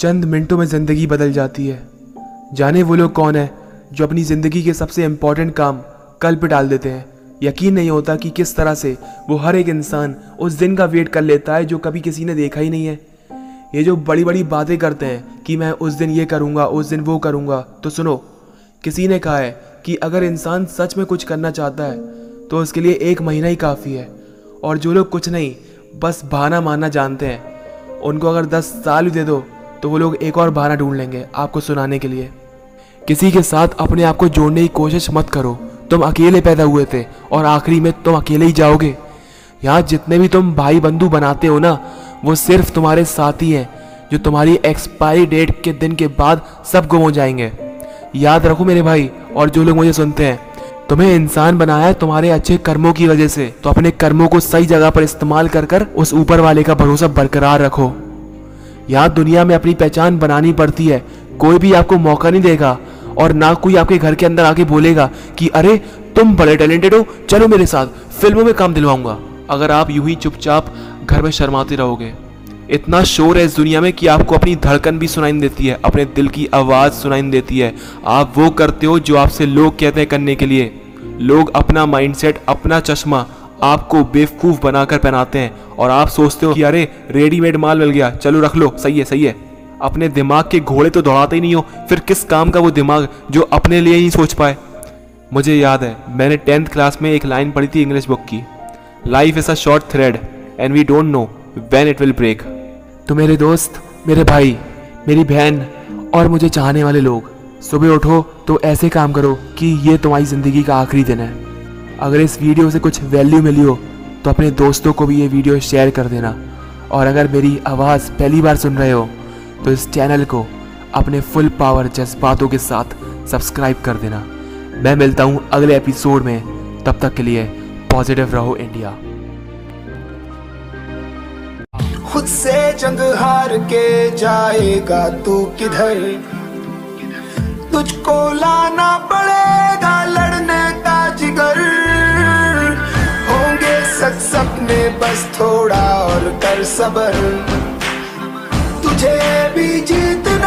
चंद मिनटों में ज़िंदगी बदल जाती है। जाने वो लोग कौन है जो अपनी ज़िंदगी के सबसे इम्पोर्टेंट काम कल पे डाल देते हैं। यकीन नहीं होता कि किस तरह से वो हर एक इंसान उस दिन का वेट कर लेता है जो कभी किसी ने देखा ही नहीं है। ये जो बड़ी बड़ी बातें करते हैं कि मैं उस दिन ये करूँगा, उस दिन वो करूँगा तो सुनो, किसी ने कहा है कि अगर इंसान सच में कुछ करना चाहता है तो उसके लिए एक महीना ही काफ़ी है। और जो लोग कुछ नहीं, बस बहाना मानना जानते हैं। उनको अगर दस साल भी दे दो तो वो लोग एक और बहाना ढूंढ लेंगे आपको सुनाने के लिए। किसी के साथ अपने आप को जोड़ने की कोशिश मत करो। तुम अकेले पैदा हुए थे और आखिरी में तुम अकेले ही जाओगे। यहाँ जितने भी तुम भाई बंधु बनाते हो ना, वो सिर्फ़ तुम्हारे साथी हैं, जो तुम्हारी एक्सपायरी डेट के दिन के बाद सब गुम हो जाएँगे। याद रखो मेरे भाई, और जो लोग मुझे सुनते हैं, तुम्हें इंसान बनाया है तुम्हारे अच्छे कर्मों की वजह से। तो अपने कर्मों को सही जगह पर इस्तेमाल कर कर उस ऊपर वाले का भरोसा बरकरार रखो। यहाँ दुनिया में अपनी पहचान बनानी पड़ती है। कोई भी आपको मौका नहीं देगा और ना कोई आपके घर के अंदर आके बोलेगा कि, अरे, तुम बड़े टैलेंटेड हो, चलो मेरे साथ, फ़िल्मों में काम दिलवाऊँगा। अगर आप यूँ ही चुपचाप घर में शर्माते रहोगे, इतना शोर है इस दुनिया में कि आपको अपनी धड़कन भी सुनाई देती है, अपने दिल की आवाज़ सुनाई देती है। आप वो करते हो जो आपसे लोग कहते हैं करने के लिए। लोग अपना माइंडसेट अपना चश्मा आपको बेवकूफ़ बनाकर पहनाते हैं और आप सोचते हो कि अरे रेडीमेड माल मिल गया, चलो रख लो। सही है सही है। अपने दिमाग के घोड़े तो दौड़ाते ही नहीं हो, फिर किस काम का वो दिमाग जो अपने लिए ही सोच पाए? मुझे याद है, मैंने टेंथ क्लास में एक लाइन पढ़ी थी इंग्लिश बुक की। Life is a short thread and we don't know when it will break तो मेरे दोस्त, मेरे भाई, मेरी बहन और मुझे चाहने वाले लोग, सुबह उठो तो ऐसे काम करो कि ये तुम्हारी ज़िंदगी का आखिरी दिन है। अगर इस वीडियो से कुछ वैल्यू मिली हो तो अपने दोस्तों को भी ये वीडियो शेयर कर देना। और अगर मेरी आवाज़ पहली बार सुन रहे हो तो इस चैनल को अपने फुल पावर जज्बातों के साथ सब्सक्राइब कर देना। मैं मिलता हूँ अगले एपिसोड में। तब तक के लिए पॉजिटिव रहो इंडिया खुद से जंग हार के जाएगा तू किधर? तुझको लाना पड़ेगा बस थोड़ा और कर सबर। तुझे भी जीतना